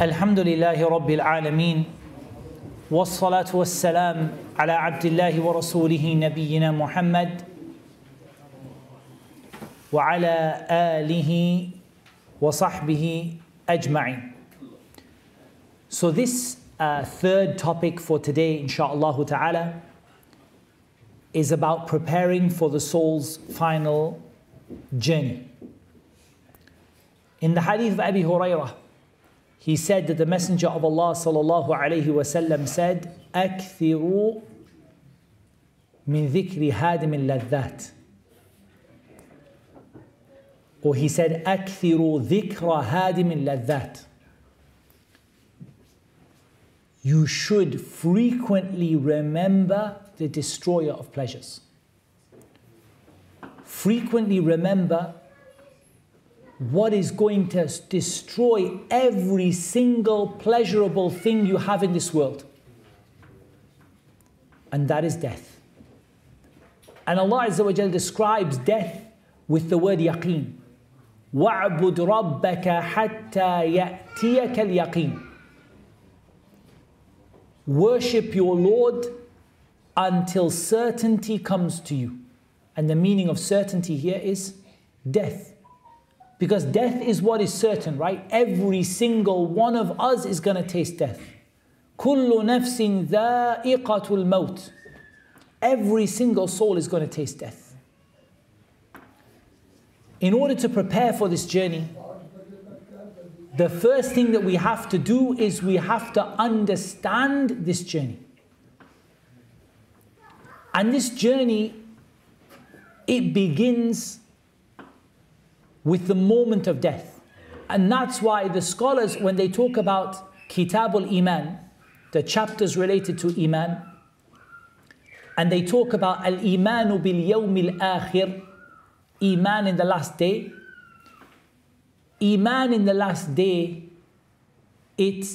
الحمد لله رب العالمين والصلاة والسلام على عبد الله ورسوله نبينا محمد وعلى آله وصحبه أجمعين. So this uh, third topic for today, insha'Allah ta'ala, is about preparing for the soul's final journey. In the hadith of Abi Hurairah, he said that the Messenger of Allah sallallahu alayhi wasallam said, "أكثروا من ذكر هادم al-ladhat." Or he said, "أكثروا ذكر هادم al-ladhat." You should frequently remember the destroyer of pleasures. Frequently remember what is going to destroy every single pleasurable thing you have in this world. And that is death. And Allah Azza wa Jal describes death with the word yaqeen. وَاعْبُدْ رَبَّكَ حَتَّى يَأْتِيَكَ الْيَقِينَ Worship your Lord until certainty comes to you. And the meaning of certainty here is death. Because death is what is certain, right? Every single one of us is going to taste death. كل نفس ذائقة الموت. Every single soul is going to taste death. In order to prepare for this journey, the first thing that we have to do is we have to understand this journey. And this journey, it begins with the moment of death. And that's why the scholars, when they talk about Kitabul Iman, the chapters related to Iman, and they talk about Al Imanu bil Yawmil Akhir, Iman in the last day. Iman in the last day, it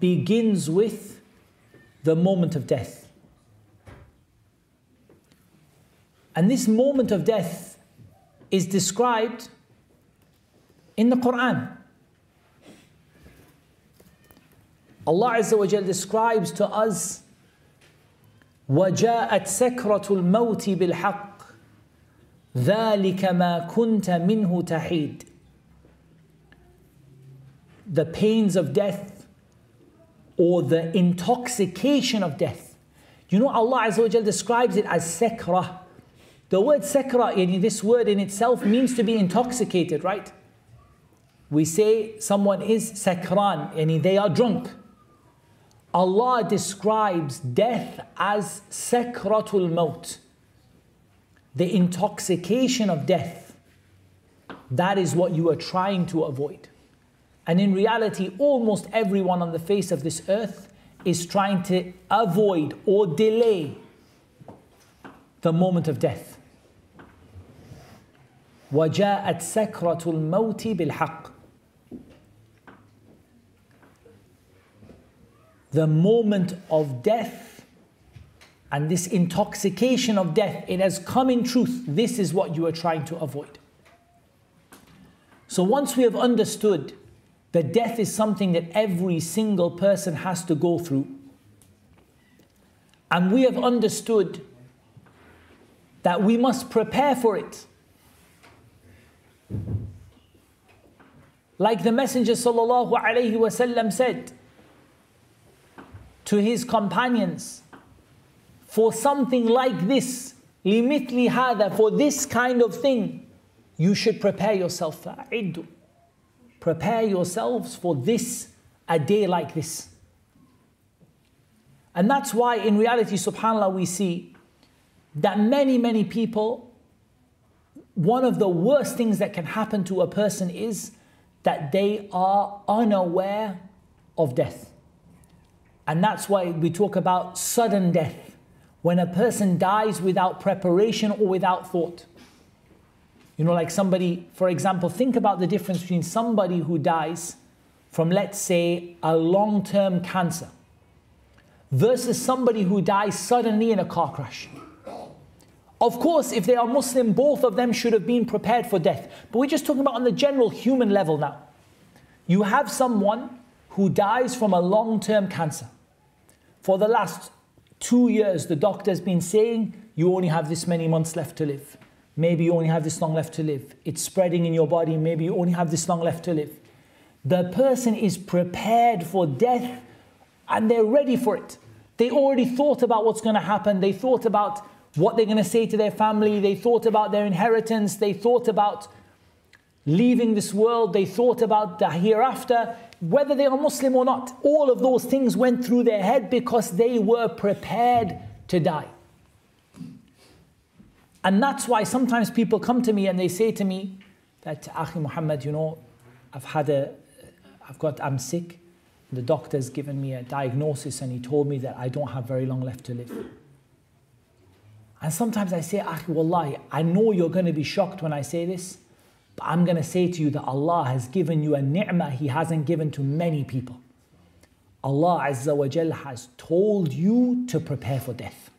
begins with the moment of death. And this moment of death is described in the Quran. Allah Azza wa Jal describes to us وجاءت سكرة الموت بالحق ذلك ما كنت منه تحيد the pains of death or the intoxication of death. You know Allah Azza describes it as sekra. The word sekra, this word in itself means to be intoxicated, right? we say someone is sakran, and they are drunk. Allah describes death as sakratul maut, the intoxication of death. That is what you are trying to avoid. And in reality, almost everyone on the face of this earth is trying to avoid or delay the moment of death. وجاءت سكرة الموت بالحق the moment of death and this intoxication of death, it has come in truth. This is what you are trying to avoid. So once we have understood that death is something that every single person has to go through, and we have understood that we must prepare for it. Like the Messenger wasallam said, to his companions for something like this, limitli hada, for this kind of thing, you should prepare yourself. Prepare yourselves for this, a day like this. And that's why, in reality, subhanAllah, we see that many, many people, one of the worst things that can happen to a person is that they are unaware of death. And that's why we talk about sudden death, when a person dies without preparation or without thought. You know, like somebody, for example, think about the difference between somebody who dies from, let's say, a long term cancer versus somebody who dies suddenly in a car crash. Of course, if they are Muslim, both of them should have been prepared for death. But we're just talking about on the general human level now. You have someone who dies from a long term cancer. For the last two years, the doctor's been saying you only have this many months left to live. Maybe you only have this long left to live. It's spreading in your body. Maybe you only have this long left to live. The person is prepared for death and they're ready for it. They already thought about what's going to happen. They thought about what they're going to say to their family. They thought about their inheritance. They thought about leaving this world. They thought about the hereafter, whether they are Muslim or not. All of those things went through their head because they were prepared to die. And that's why sometimes people come to me and they say to me that, Akhi Muhammad, you know, I've had a, I've got, I'm sick. The doctor's given me a diagnosis and he told me that I don't have very long left to live. And sometimes I say, Akhi, Wallahi, I know you're going to be shocked when I say this, but I'm going to say to you that Allah has given you a ni'mah He hasn't given to many people. Allah Azza wa has told you to prepare for death.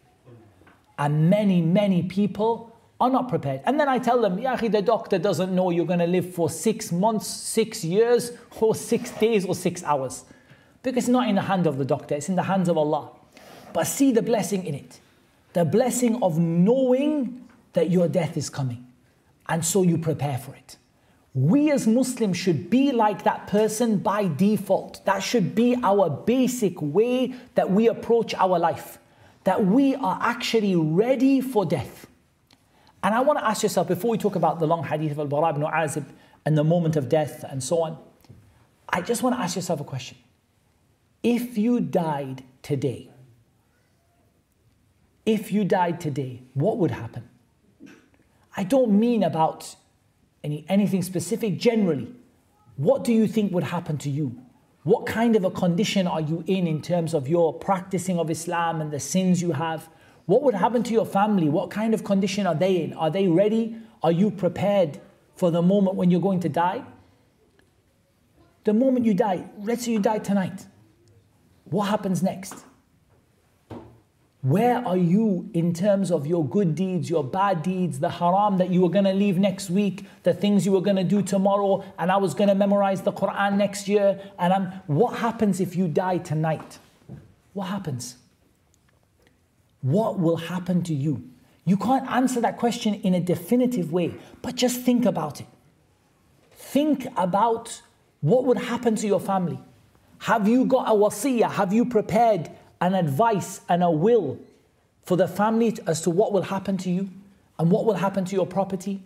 And many, many people are not prepared. And then I tell them, Yahi, the doctor doesn't know you're going to live for six months, six years, or six days, or six hours. Because it's not in the hand of the doctor, it's in the hands of Allah. But see the blessing in it the blessing of knowing that your death is coming. And so you prepare for it. We as Muslims should be like that person by default. That should be our basic way that we approach our life. That we are actually ready for death. And I want to ask yourself, before we talk about the long hadith of Al-Bara ibn Azib and the moment of death and so on, I just want to ask yourself a question. If you died today, if you died today, what would happen? I don't mean about any, anything specific, generally. What do you think would happen to you? What kind of a condition are you in in terms of your practicing of Islam and the sins you have? What would happen to your family? What kind of condition are they in? Are they ready? Are you prepared for the moment when you're going to die? The moment you die, let's say you die tonight, what happens next? Where are you in terms of your good deeds, your bad deeds, the haram that you were going to leave next week, the things you were going to do tomorrow, and I was going to memorize the Quran next year? And I'm, what happens if you die tonight? What happens? What will happen to you? You can't answer that question in a definitive way, but just think about it. Think about what would happen to your family. Have you got a wasiyah? Have you prepared an advice and a will for the family as to what will happen to you and what will happen to your property?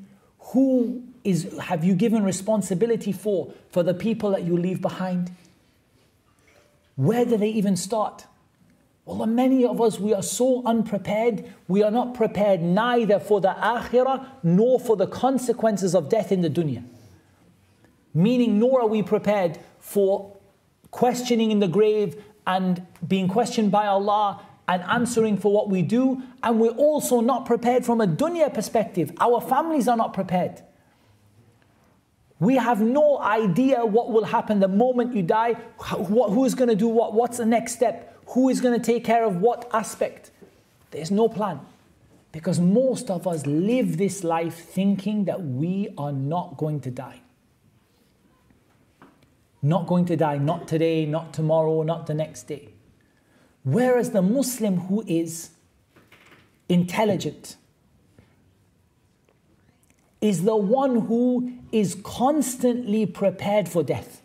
Who is have you given responsibility for for the people that you leave behind? Where do they even start? Well, many of us, we are so unprepared. We are not prepared neither for the akhirah nor for the consequences of death in the dunya. Meaning, nor are we prepared for questioning in the grave and being questioned by Allah and answering for what we do. And we're also not prepared from a dunya perspective. Our families are not prepared. We have no idea what will happen the moment you die, who's going to do what, what's the next step, who is going to take care of what aspect. There's no plan. Because most of us live this life thinking that we are not going to die not going to die, not today, not tomorrow, not the next day. Whereas the Muslim who is intelligent is the one who is constantly prepared for death.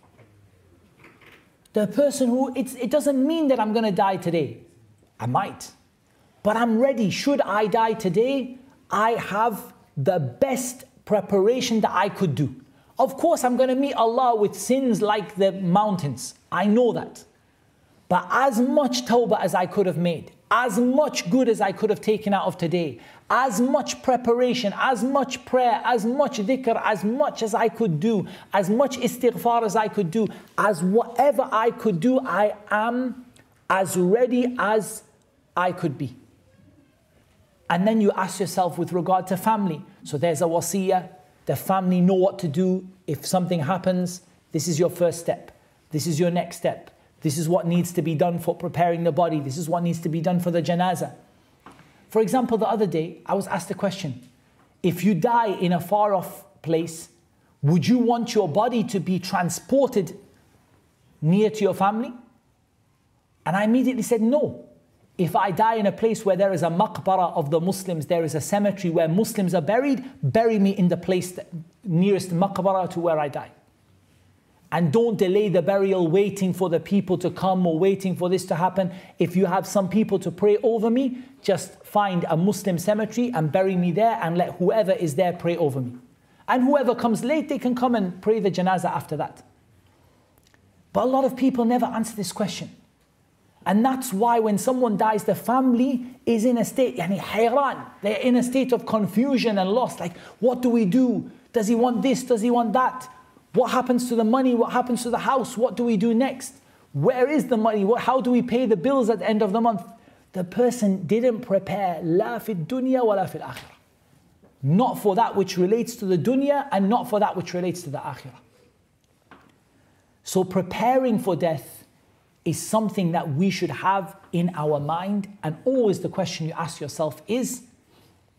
The person who, it doesn't mean that I'm going to die today. I might. But I'm ready. Should I die today, I have the best preparation that I could do. Of course, I'm going to meet Allah with sins like the mountains. I know that. But as much tawbah as I could have made, as much good as I could have taken out of today, as much preparation, as much prayer, as much dhikr, as much as I could do, as much istighfar as I could do, as whatever I could do, I am as ready as I could be. And then you ask yourself with regard to family. So there's a wasiyah, the family know what to do if something happens. This is your first step. This is your next step. This is what needs to be done for preparing the body. This is what needs to be done for the janaza. For example, the other day, I was asked a question. If you die in a far off place, would you want your body to be transported near to your family? And I immediately said, no. If I die in a place where there is a maqbara of the Muslims, there is a cemetery where Muslims are buried, bury me in the place nearest maqbara to where I die. And don't delay the burial waiting for the people to come or waiting for this to happen. If you have some people to pray over me, just find a Muslim cemetery and bury me there and let whoever is there pray over me. And whoever comes late, they can come and pray the janazah after that. But a lot of people never answer this question. And that's why when someone dies, the family is in a state, yani hayran. They're in a state of confusion and loss. Like, what do we do? Does he want this? Does he want that? What happens to the money? What happens to the house? What do we do next? Where is the money? What, how do we pay the bills at the end of the month? The person didn't prepare la fi dunya wa la fil akhirah. Not for that which relates to the dunya and not for that which relates to the akhirah. So preparing for death is something that we should have in our mind. And always the question you ask yourself is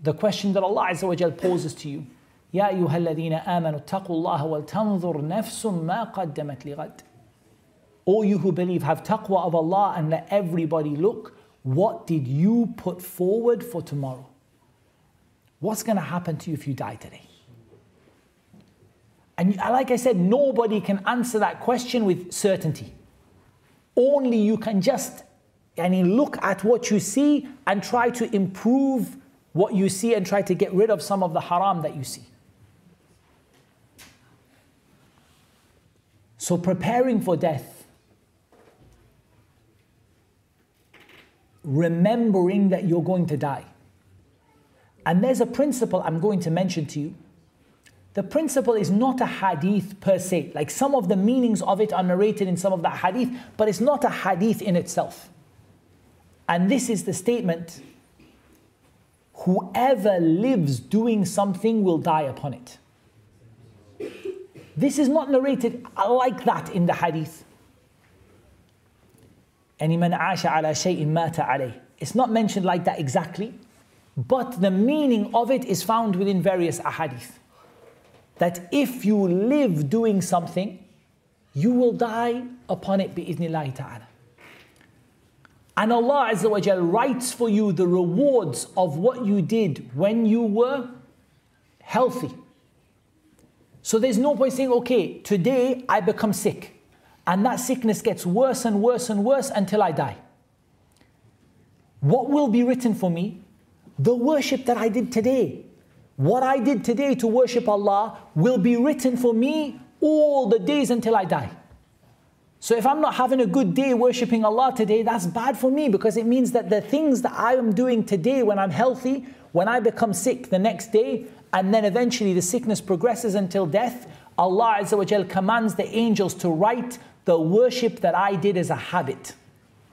the question that Allah Azza wa poses to you. يا أيها الذين آمنوا اتقوا الله ولتنظر نفس ما قدمت لغد. All you who believe have taqwa of Allah and let everybody look, what did you put forward for tomorrow? What's going to happen to you if you die today? And like I said, nobody can answer that question with certainty. Only you can just and look at what you see and try to improve what you see and try to get rid of some of the haram that you see. So, preparing for death, remembering that you're going to die. And there's a principle I'm going to mention to you the principle is not a hadith per se. Like some of the meanings of it are narrated in some of the hadith, but it's not a hadith in itself. And this is the statement whoever lives doing something will die upon it. This is not narrated like that in the hadith. Any man asha ala mata. It's not mentioned like that exactly, but the meaning of it is found within various ahadith. That if you live doing something, you will die upon it bi'idhnillahi ta'ala. And Allah Azza wa Jal writes for you the rewards of what you did when you were healthy. So there's no point saying, okay, today I become sick. And that sickness gets worse and worse and worse until I die. What will be written for me? The worship that I did today. What I did today to worship Allah will be written for me all the days until I die. So if I'm not having a good day worshiping Allah today, that's bad for me because it means that the things that I am doing today when I'm healthy, when I become sick the next day, and then eventually the sickness progresses until death, Allah Azza commands the angels to write the worship that I did as a habit.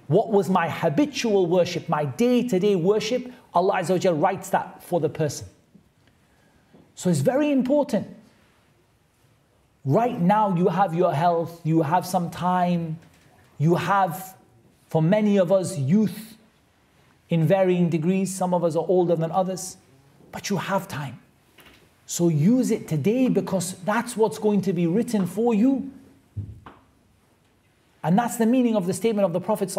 What was my habitual worship, my day to day worship? Allah Azza writes that for the person. So it's very important. Right now, you have your health, you have some time, you have, for many of us, youth in varying degrees. Some of us are older than others, but you have time. So use it today because that's what's going to be written for you. And that's the meaning of the statement of the Prophet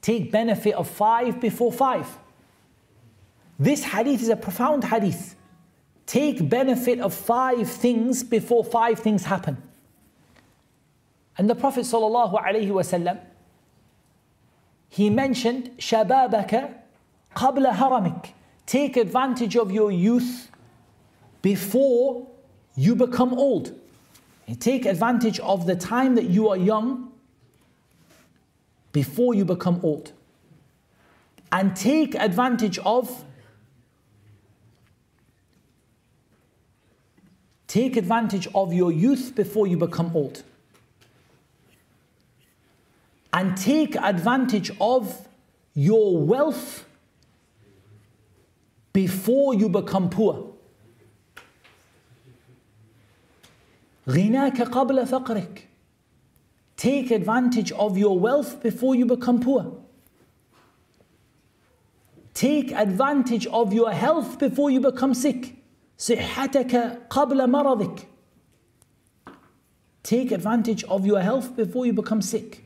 Take benefit of five before five. This hadith is a profound hadith. Take benefit of five things before five things happen. And the Prophet ﷺ, he mentioned شبابك قبل هرمك. Take advantage of your youth before you become old. And take advantage of the time that you are young before you become old. And take advantage of Take advantage of your youth before you become old. And take advantage of your wealth before you become poor. غناك قبل فقرك. Take advantage of your wealth before you become poor. Take advantage of your health before you become sick. صحتك قبل مرضك. Take advantage of your health before you become sick.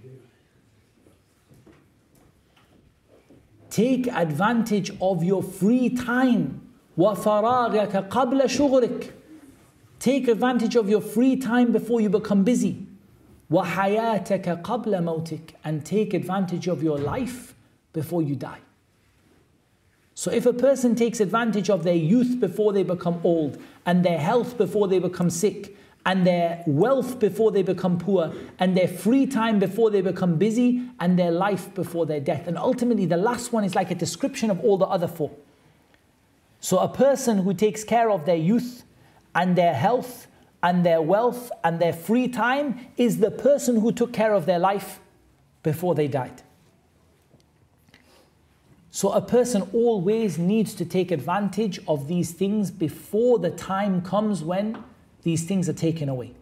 Take advantage of your free time. وفراغك قبل شغلك. Take advantage of your free time before you become busy. وحياتك قبل موتك. And take advantage of your life before you die. So if a person takes advantage of their youth before they become old, and their health before they become sick, and their wealth before they become poor, and their free time before they become busy, and their life before their death. And ultimately, the last one is like a description of all the other four. So a person who takes care of their youth and their health and their wealth and their free time is the person who took care of their life before they died. So a person always needs to take advantage of these things before the time comes when these things are taken away.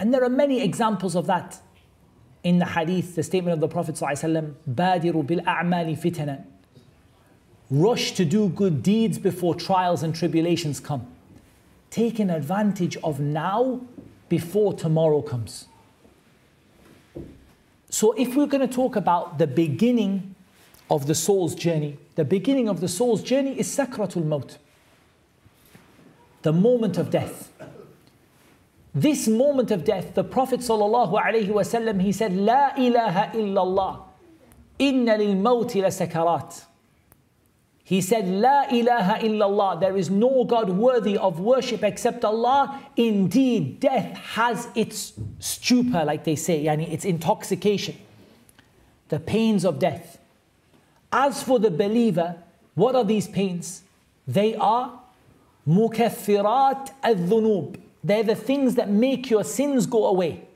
And there are many examples of that in the hadith, the statement of the Prophet ﷺ, بَادِرُ بِالْأَعْمَالِ فِتَنًا Rush to do good deeds before trials and tribulations come. Taking advantage of now before tomorrow comes. So, if we're going to talk about the beginning of the soul's journey, the beginning of the soul's journey is sakratul maut, the moment of death. This moment of death, the Prophet ﷺ, he said, La ilaha illallah, inna lil mawti la sakarat. He said, La ilaha illallah, there is no God worthy of worship except Allah. Indeed, death has its stupor, like they say, yani its intoxication, the pains of death. As for the believer, what are these pains? They are mukaffirat al-dhunub. They're the things that make your sins go away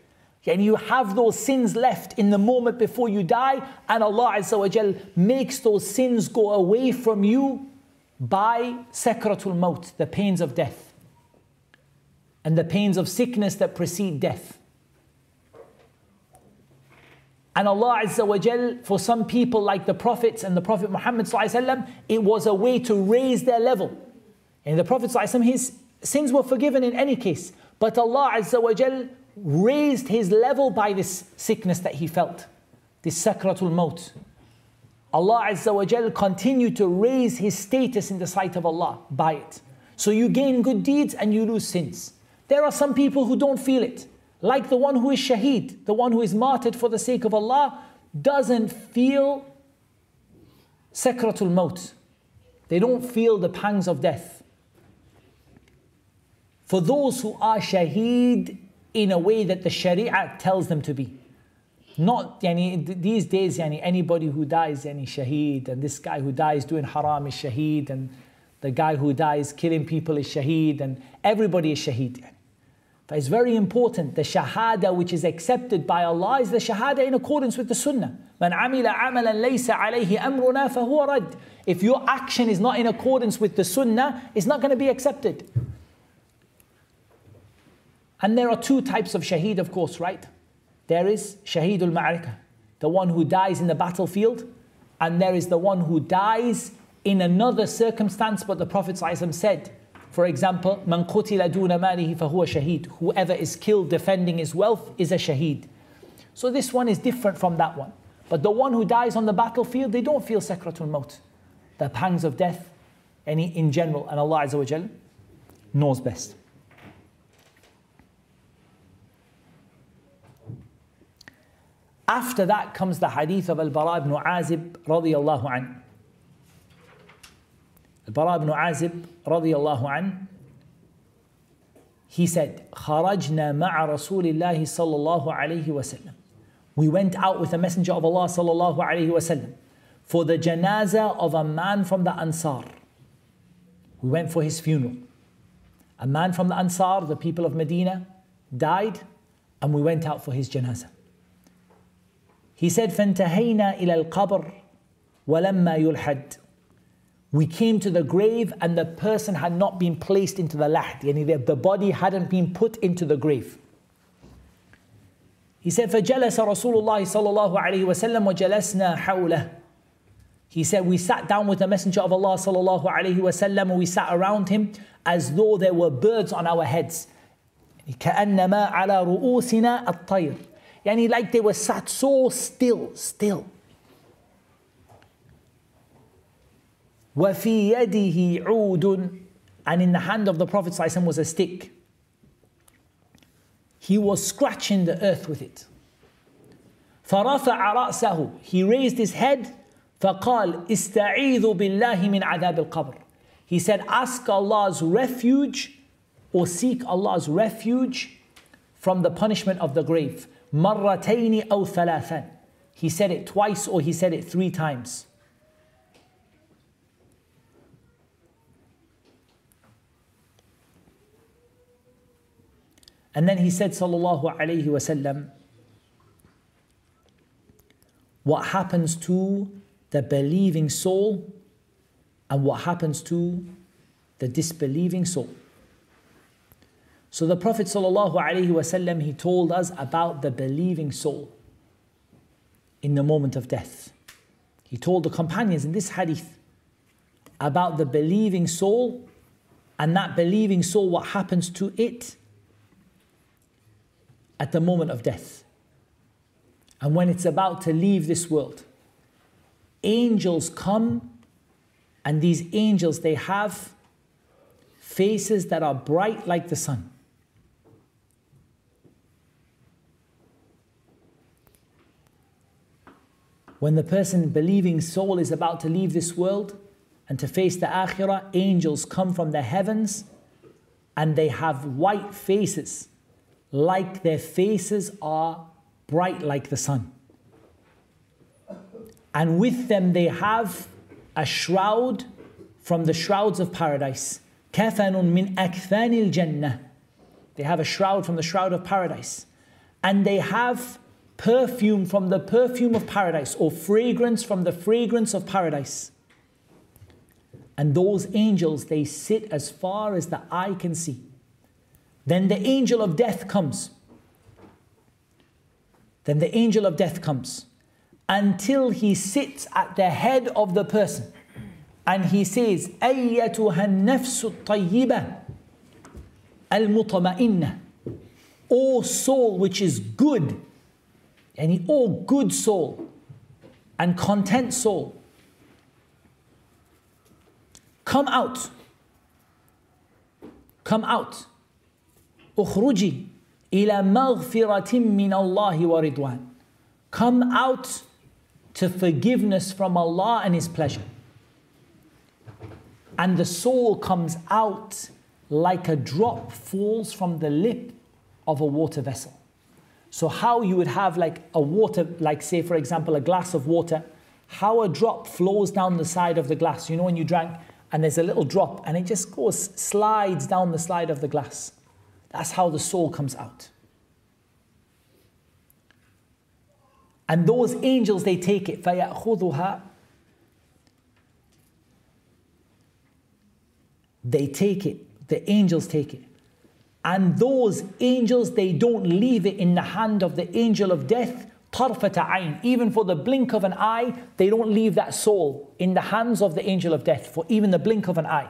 and you have those sins left in the moment before you die, and Allah Azza wa makes those sins go away from you by sakratul maut, the pains of death, and the pains of sickness that precede death. And Allah Azza wa for some people like the Prophets and the Prophet Muhammad it was a way to raise their level. And the Prophet his sins were forgiven in any case. But Allah Azza wa raised his level by this sickness that he felt, this sakratul maut. Allah Azza wa Jal continued to raise his status in the sight of Allah by it. So you gain good deeds and you lose sins. There are some people who don't feel it, like the one who is shaheed, the one who is martyred for the sake of Allah, doesn't feel sakratul maut. They don't feel the pangs of death. For those who are shaheed, in a way that the Sharia tells them to be. Not yani, these days, yani, anybody who dies, yani, shaheed, and this guy who dies doing haram is shaheed, and the guy who dies killing people is shaheed, and everybody is shaheed. But it's very important. The shahada which is accepted by Allah is the shahada in accordance with the sunnah. من عمل عملا ليس عليه أمرنا فهو رد. If your action is not in accordance with the sunnah, it's not going to be accepted. And there are two types of shaheed, of course, right? There is shaheedul ma'rika, the one who dies in the battlefield, and there is the one who dies in another circumstance, but the Prophet ﷺ said, for example, man qutila malihi fahuwa shaheed. Whoever is killed defending his wealth is a shaheed. So this one is different from that one. But the one who dies on the battlefield, they don't feel sakratul maut, the pangs of death, any in general, and Allah knows best. After that comes the hadith of Al-Bara ibn Azib radiyallahu an. Al-Bara ibn Azib radiyallahu an. He said, خرجنا مع رسول الله صلى الله عليه وسلم. We went out with the Messenger of Allah صلى الله عليه وسلم for the janazah of a man from the Ansar. We went for his funeral. A man from the Ansar, the people of Medina, died, and we went out for his janazah. He said, فَانْتَهَيْنَا إِلَى الْقَبْرِ وَلَمَّا يُلْحَدْ We came to the grave and the person had not been placed into the lahd. Yani the body hadn't been put into the grave. He said, فَجَلَسَ رَسُولُ اللَّهِ صَلَّى اللَّهُ عَلَيْهِ وَسَلَّمَ وَجَلَسْنَا حَوْلَهُ He said, we sat down with the Messenger of Allah sallallahu alayhi wasallam, we sat around him as though there were birds on our heads. كأنما على رؤوسنا الطير Yani like they were sat so still, still. وفي يده عود and in the hand of the Prophet ﷺ was a stick. He was scratching the earth with it. فرفع رأسه he raised his head فقال استعيذ بالله من عذاب القبر He said ask Allah's refuge or seek Allah's refuge from the punishment of the grave مرتين أو ثلاثا He said it twice or he said it three times And then he said, Sallallahu Alaihi Wasallam, what happens to the believing soul and what happens to the disbelieving soul. So the Prophet wasallam he told us about the believing soul in the moment of death. He told the companions in this hadith about the believing soul and that believing soul what happens to it at the moment of death. And when it's about to leave this world, angels come, and these angels, they have faces that are bright like the sun. When the person believing soul is about to leave this world and to face the akhirah, angels come from the heavens and they have white faces like their faces are bright like the sun. And with them they have a shroud from the shrouds of paradise. كَفَنٌ min أَكْفَانِ الْجَنَّةِ They have a shroud from the shroud of paradise. And they have perfume from the perfume of paradise or fragrance from the fragrance of paradise. And those angels, they sit as far as the eye can see. Then the angel of death comes. Then the angel of death comes until he sits at the head of the person and he says, أيتها النفس الطيبة المطمئنة O soul which is good, and all good soul and content soul, come out. Come out. اخرجي إلى مغفرة من الله ورضوان. Come out to forgiveness from Allah and His pleasure. And the soul comes out like a drop falls from the lip of a water vessel. So, how you would have like a water, like say, for example, a glass of water, how a drop flows down the side of the glass. You know, when you drank and there's a little drop and it just goes, slides down the slide of the glass. That's how the soul comes out. And those angels, they take it. فَيَأْخُذُهَا They take it. The angels take it. And those angels, they don't leave it in the hand of the angel of death. Even for the blink of an eye, they don't leave that soul in the hands of the angel of death for even the blink of an eye.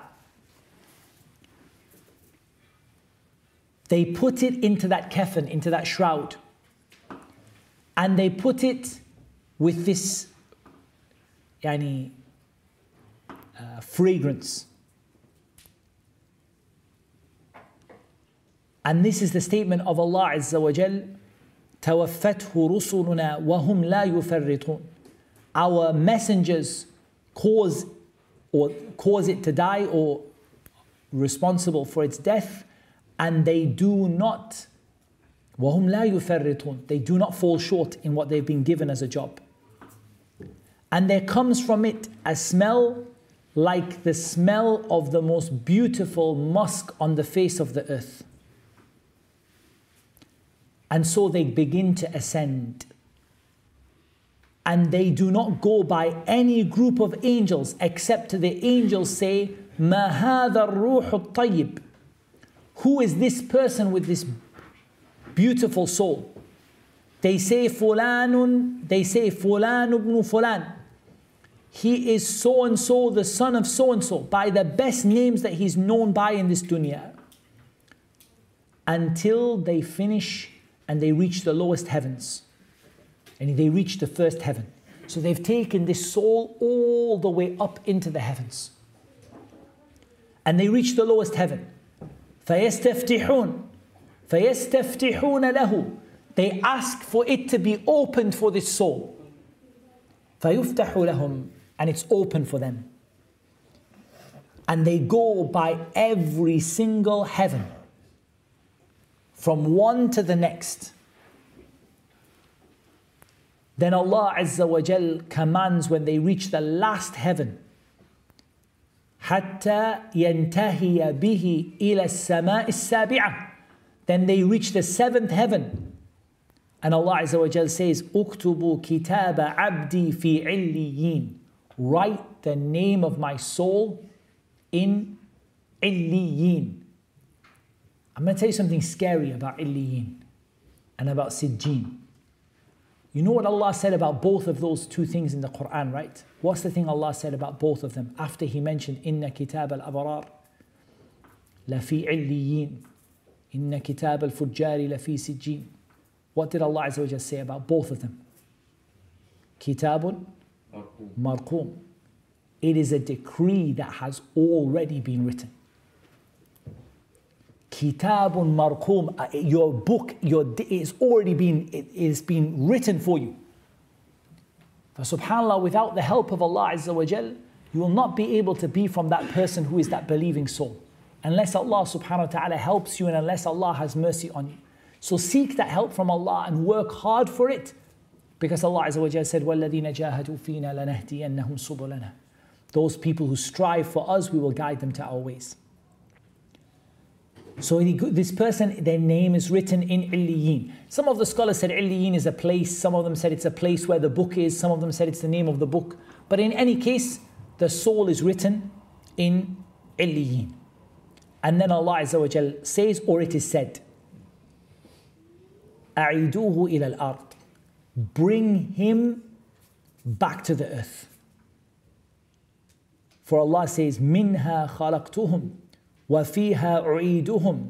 They put it into that kefan, into that shroud. And they put it with this yani, uh, fragrance And this is the statement of Allah Azza wa Jal, توفته رسلنا وهم لا يفرطون. Our messengers cause or cause it to die or responsible for its death and they do not وهم لا يفرطون they do not fall short in what they've been given as a job and there comes from it a smell like the smell of the most beautiful musk on the face of the earth And so they begin to ascend. And they do not go by any group of angels except the angels say, Ma. Who is this person with this beautiful soul? They say fulanun, they say fulan ibn fulan. He is so and so, the son of so and so, by the best names that he's known by in this dunya. Until they finish and they reach the lowest heavens. And they reach the first heaven. So they've taken this soul all the way up into the heavens. And they reach the lowest heaven. فَيَسْتَفْتِحُونَ فَيَسْتَفْتِحُونَ لَهُ They ask for it to be opened for this soul. فَيُفْتَحُ لَهُمْ And it's open for them. And they go by every single heaven. From one to the next. Then Allah Azza wa Jal commands when they reach the last heaven. حتى ينتهي به إلى السماء السابعة. Then they reach the seventh heaven. And Allah Azza wa Jal says, اكتبوا كتاب عبدي في عليين. Write the name of my soul in Illiyin. I'm going to tell you something scary about Illiyin and about Sijjin. You know what Allah said about both of those two things in the Quran, right? What's the thing Allah said about both of them after He mentioned Inna Kitab al Abrar lafi illiyin, Inna Kitab al Fujjari lafi sijjin. What did Allah Azza wa say about both of them? Kitabun marqum. It is a decree that has already been written Kitabun marqum, uh, your book, your is already been it is been written for you. For subhanallah, without the help of Allah Azza wa Jal, you will not be able to be from that person who is that believing soul. Unless Allah subhanahu wa ta'ala helps you and unless Allah has mercy on you. So seek that help from Allah and work hard for it. Because Allah Azza wa Jal said, وَالَّذِينَ جَاهَدُوا فِينَا لَنَهْدِيَنَّهُمْ سُبُلَنَا Those people who strive for us, we will guide them to our ways. So he, this person, their name is written in Illiyin. Some of the scholars said Illiyin is a place, some of them said it's a place where the book is, some of them said it's the name of the book. But in any case, the soul is written in Illiyin. And then Allah Azza wa Jal says, or it is said, أعيدوه إلى الأرض. Bring him back to the earth. For Allah says, منها خلقتهم وفيها أعيدهم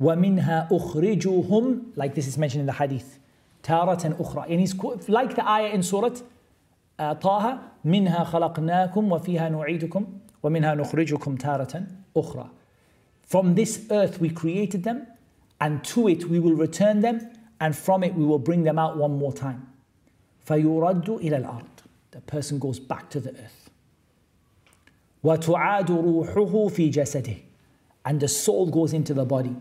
ومنها أخرجهم like this is mentioned in the hadith تارة أخرى he's like the ayah in uh, طه منها خلقناكم وفيها نعيدكم ومنها نخرجكم تارة أخرى From this earth we created them and to it we will return them and from it we will bring them out one more time فيرد إلى الأرض The person goes back to the earth وتعاد روحه في جسده and the soul goes into the body.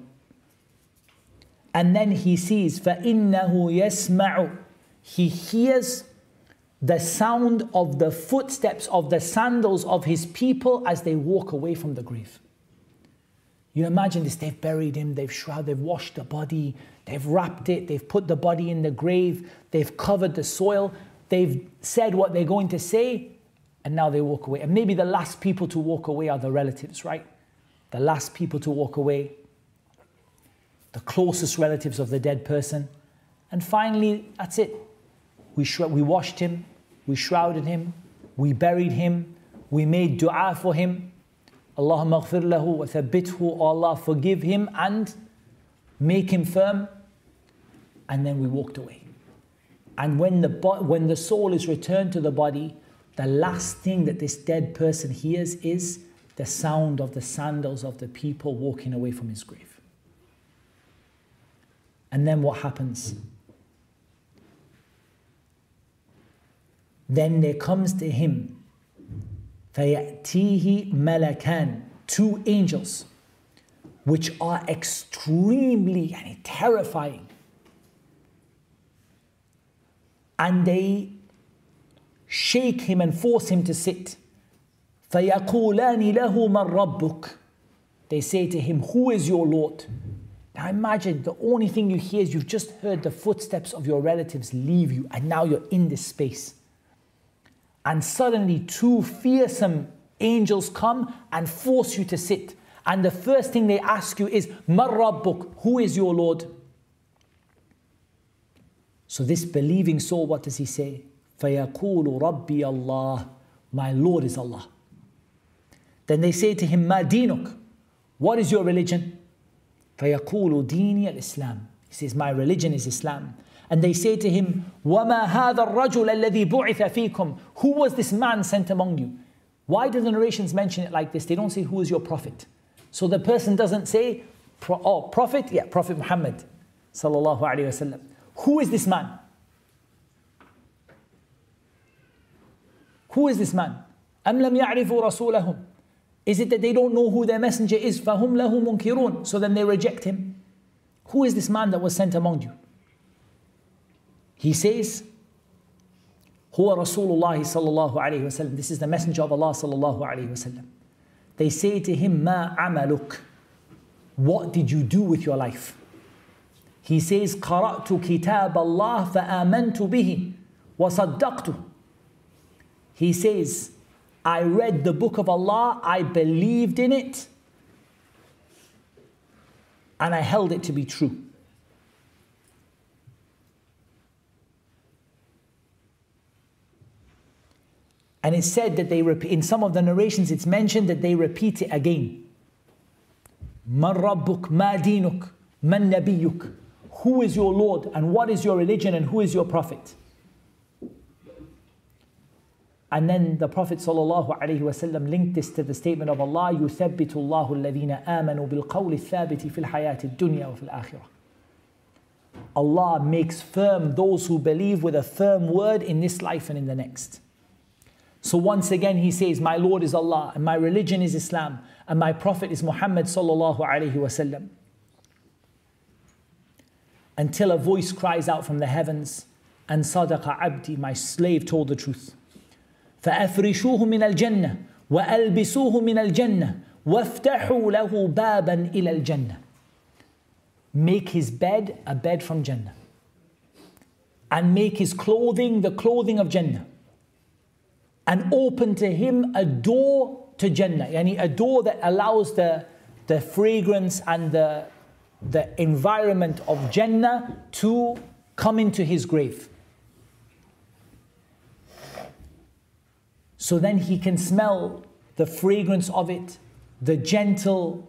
And then he sees, فَإِنَّهُ يَسْمَعُ He hears the sound of the footsteps of the sandals of his people as they walk away from the grave. You imagine this, they've buried him, they've shrouded, they've washed the body, they've wrapped it, they've put the body in the grave, they've covered the soil, they've said what they're going to say, and now they walk away. And maybe the last people to walk away are the relatives, right? The last people to walk away, the closest relatives of the dead person. And finally, that's it. We, we washed him, we shrouded him, we buried him, we made dua for him. Allahumma ghfir lahu wa thabbithu, Allah forgive him and make him firm. And then we walked away. And when the, when the soul is returned to the body, the last thing that this dead person hears is the sound of the sandals of the people walking away from his grave. And then what happens? Then there comes to him فَيَأْتِيهِ مَلَكَانِ Two angels, which are extremely terrifying. And they shake him and force him to sit. فَيَقُولَانِ لَهُ مَنْ رَبُّكَ They say to him, Who is your Lord? Now imagine the only thing you hear is you've just heard the footsteps of your relatives leave you, and now you're in this space. and suddenly two fearsome angels come and force you to sit. And the first thing they ask you is, Marrabbuk, who is your Lord? So this believing soul, what does he say? فَيَقُولُ رَبِّي Allah. My Lord is Allah. Then they say to him, Ma dinuk. What is your religion? فَيَقُولُ دِينِي الْإِسْلام. He says, My religion is Islam. And they say to him, وَمَا هَذَا الرَّجُلَ الَّذِي بُعِثَ فِيكُمْ Who was this man sent among you? Why do the narrations mention it like this? They don't say, Who is your prophet? So the person doesn't say, Oh, prophet? Yeah, Prophet Muhammad. Sallallahu Alaihi Wasallam. Who is this man? Who is this man? أَمْ لَمْ يَعْرِفُوا رَسُولَهُمْ Is it that they don't know who their messenger is? فَهُمْ لَهُ مُنْكِرُونَ So then they reject him. Who is this man that was sent among you? He says, هو رسول الله صلى الله عليه وسلم. This is the messenger of Allah صلى الله عليه وسلم. They say to him, ما عملك? What did you do with your life? He says, قرأت كتاب الله فآمنت به وصدقته. He says, I read the book of Allah, I believed in it, and I held it to be true. And it's said that they repeat, in some of the narrations, it's mentioned that they repeat it again. Who is your Lord and what is your religion and who is your prophet? And then the Prophet ﷺ linked this to the statement of Allah, يُثَبِّتُ اللَّهُ الَّذِينَ آمَنُوا بِالْقَوْلِ الثَّابِتِ فِي الْحَيَاةِ الدُّنْيَا وَفِي الْآخِرَةِ Allah makes firm those who believe with a firm word in this life and in the next. So once again he says, My Lord is Allah, and my religion is Islam, and my Prophet is Muhammad sallallahu alaihi wasallam. Until a voice cries out from the heavens, and Sadaqa abdi, my slave told the truth. فأفرشوه من الجنة وألبسوه من الجنة وافتحوا له بابا إلى الجنة. Make his bed a bed from Jannah. And make his clothing the clothing of Jannah and open to him a door to Jannah, yani a door that allows the, the fragrance and the, the environment of Jannah to come into his grave. So then he can smell the fragrance of it, the gentle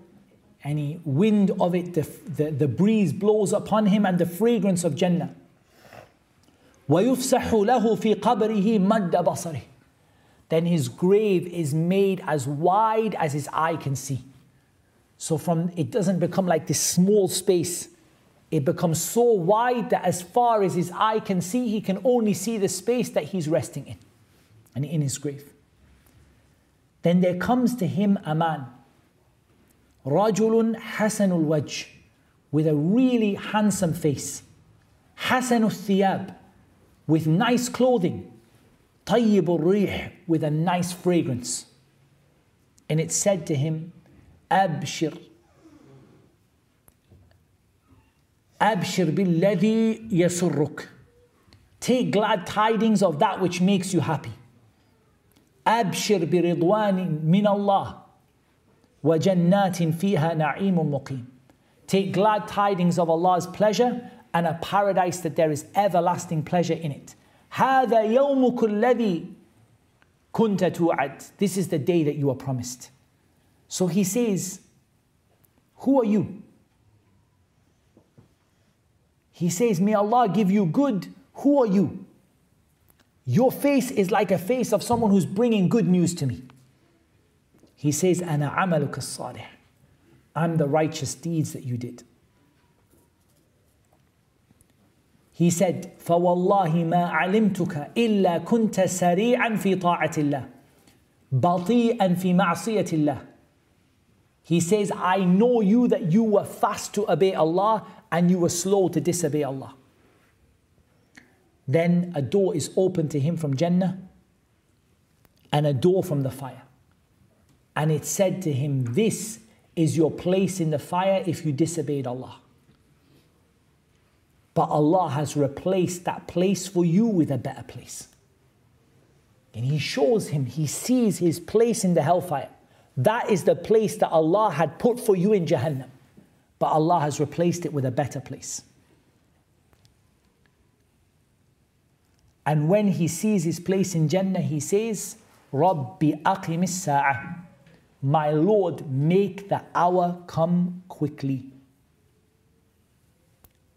any wind of it, the, the, the breeze blows upon him and the fragrance of Jannah. ويفسح له في قبره مد بصره then his grave is made as wide as his eye can see. So from it doesn't become like this small space. It becomes so wide that as far as his eye can see, he can only see the space that he's resting in and in his grave. Then there comes to him a man, Rajulun Hasanul Wajh, with a really handsome face, Hasanul Thiyab, with nice clothing, Tayyibul Rih, with a nice fragrance. And it said to him, Abshir. Abshir billadhi yasurruk. Take glad tidings of that which makes you happy. Abshir biridwani min Allah. وجنات فيها نعيم مقيم. Take glad tidings of Allah's pleasure and a paradise that there is everlasting pleasure in it. هذا يومك الذي كنت توعد. This is the day that you are promised. So he says, Who are you? He says, May Allah give you good. Who are you? Your face is like a face of someone who's bringing good news to me. He says, أنا عملك الصالح. I'm the righteous deeds that you did. He said, فَوَاللَّهِ مَا عَلِمْتُكَ إِلَّا كُنْتَ سَرِيعًا فِي طَاعَةِ اللَّهِ بَطِيئًا فِي مَعْصِيَةِ اللَّهِ He says, I know you that you were fast to obey Allah and you were slow to disobey Allah. Then a door is opened to him from Jannah and a door from the fire. And it said to him, This is your place in the fire if you disobeyed Allah. But Allah has replaced that place for you with a better place. And he shows him, he sees his place in the hellfire. That is the place that Allah had put for you in Jahannam. But Allah has replaced it with a better place. And when he sees his place in Jannah, he says, Rabbi aqim sa'ah. My Lord, make the hour come quickly.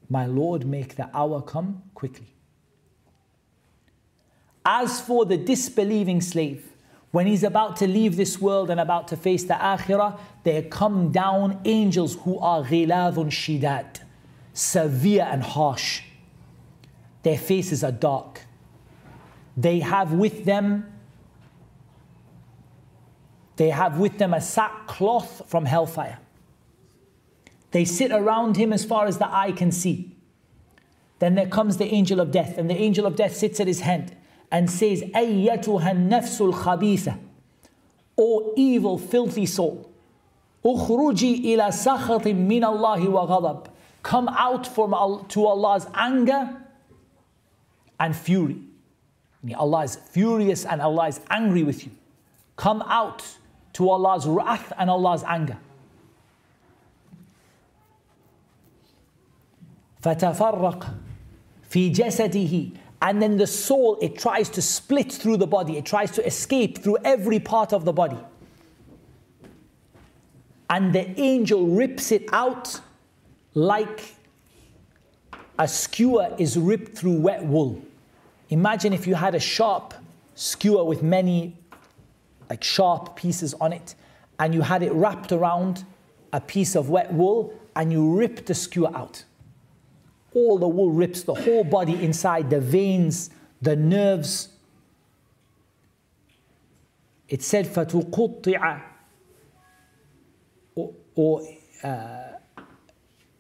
My Lord, make the hour come quickly. As for the disbelieving slave, when he's about to leave this world and about to face the akhirah, there come down angels who are ghiladun shidad, severe and harsh. Their faces are dark. They have with them they have with them a sackcloth from hellfire. They sit around him as far as the eye can see. Then there comes the angel of death, and the angel of death sits at his hand and says, Ayyatuha nafsul khabitha, O evil, filthy soul, ukhruji ila sakhatim min Allahi wa ghadab. Come out from, to Allah's anger and fury. Allah is furious and Allah is angry with you. Come out to Allah's wrath and Allah's anger. فتفرق في جسده and then the soul, it tries to split through the body, it tries to escape through every part of the body. And the angel rips it out like a skewer is ripped through wet wool. Imagine if you had a sharp skewer with many like sharp pieces on it, and you had it wrapped around a piece of wet wool, and you ripped the skewer out all the wool rips, the whole body inside, the veins, the nerves. It said, فَتُقُطِّعَ or, uh,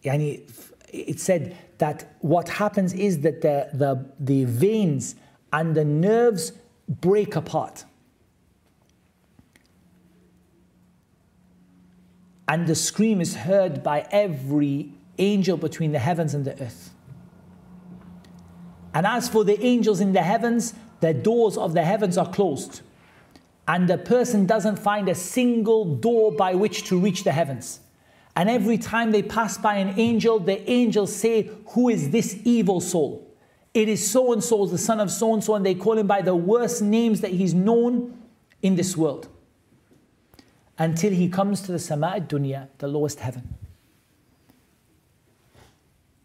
it said that what happens is that the, the, the veins and the nerves break apart. And the scream is heard by every angel between the heavens and the earth. And as for the angels in the heavens, the doors of the heavens are closed. And the person doesn't find a single door by which to reach the heavens. And every time they pass by an angel, the angels say, Who is this evil soul? It is so and so, the son of so and so, and they call him by the worst names that he's known in this world. Until he comes to the Sama'at Dunya, the lowest heaven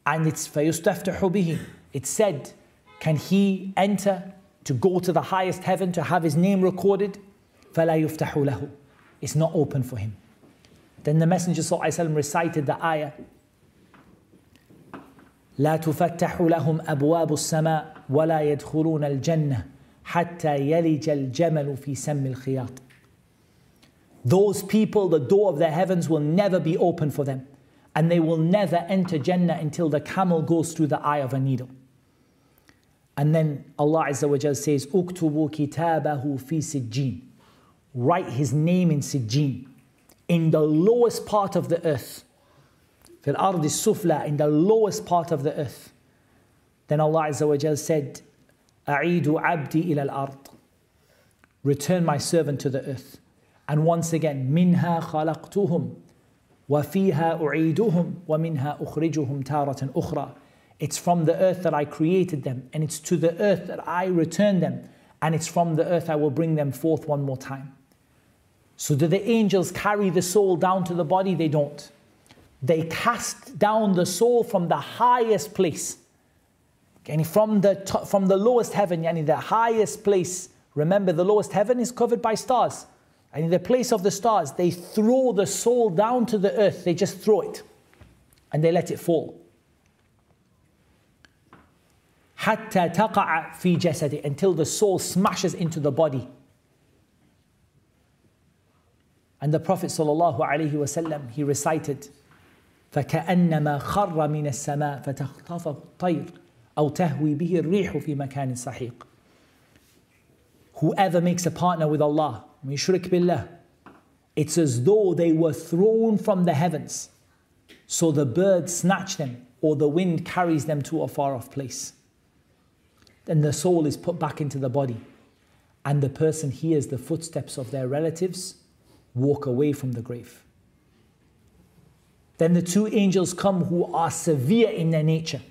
and it's فَيُسْتَفْتَحُ بِهِ It said, can he enter to go to the highest heaven to have his name recorded? فَلَا يُفْتَحُ لَهُ It's not open for him. Then the Messenger ﷺ recited the ayah لا تفتح لهم أبواب السماء ولا يدخلون الجنة حتى يلج الجمل في سم الخياط Those people, the door of the heavens will never be open for them and they will never enter Jannah until the camel goes through the eye of a needle. And then Allah Azza wa says, Uktubu kitabahu fi sijjin. Write his name in sijjin, in the lowest part of the earth. Fil ardi sufla, in the lowest part of the earth. Then Allah Azza wa said, A'idu abdi ila al-ard. Return my servant to the earth. And once again, minha khalaqtuhum وَفِيهَا أُعِيدُهُمْ وَمِنْهَا أُخْرِجُهُمْ تَارَةً أُخْرَى It's from the earth that I created them, and it's to the earth that I return them, and it's from the earth I will bring them forth one more time. So do the angels carry the soul down to the body? They don't. They cast down the soul from the highest place. And from the, from the lowest heaven, yani the highest place. Remember, the lowest heaven is covered by stars. And in the place of the stars, they throw the soul down to the earth. They just throw it and they let it fall. حتى تقع في جسده until the soul smashes into the body. And the Prophet sallallahu alaihi wasallam he recited فكأنما خر من السماء فتخطفه الطير أو تهوي به الريح في مكان سحيق. Whoever makes a partner with Allah Yushrik billah. It's as though they were thrown from the heavens. So the birds snatch them, or the wind carries them to a far off place. Then the soul is put back into the body. and the person hears the footsteps of their relatives walk away from the grave. Then the two angels come who are severe in their nature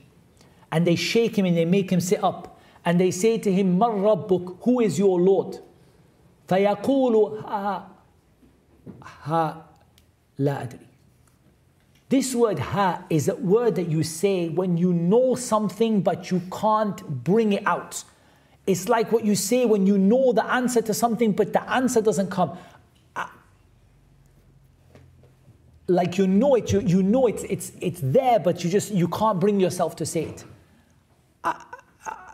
and they shake him and they make him sit up and they say to him, Mar Rabbuk, who is your Lord? فيقول ها ها لا أدري this word ha is a word that you say when you know something but you can't bring it out. It's like what you say when you know the answer to something but the answer doesn't come. Like you know it, you, you know it's, it's, it's there, but you just you can't bring yourself to say it. I, I,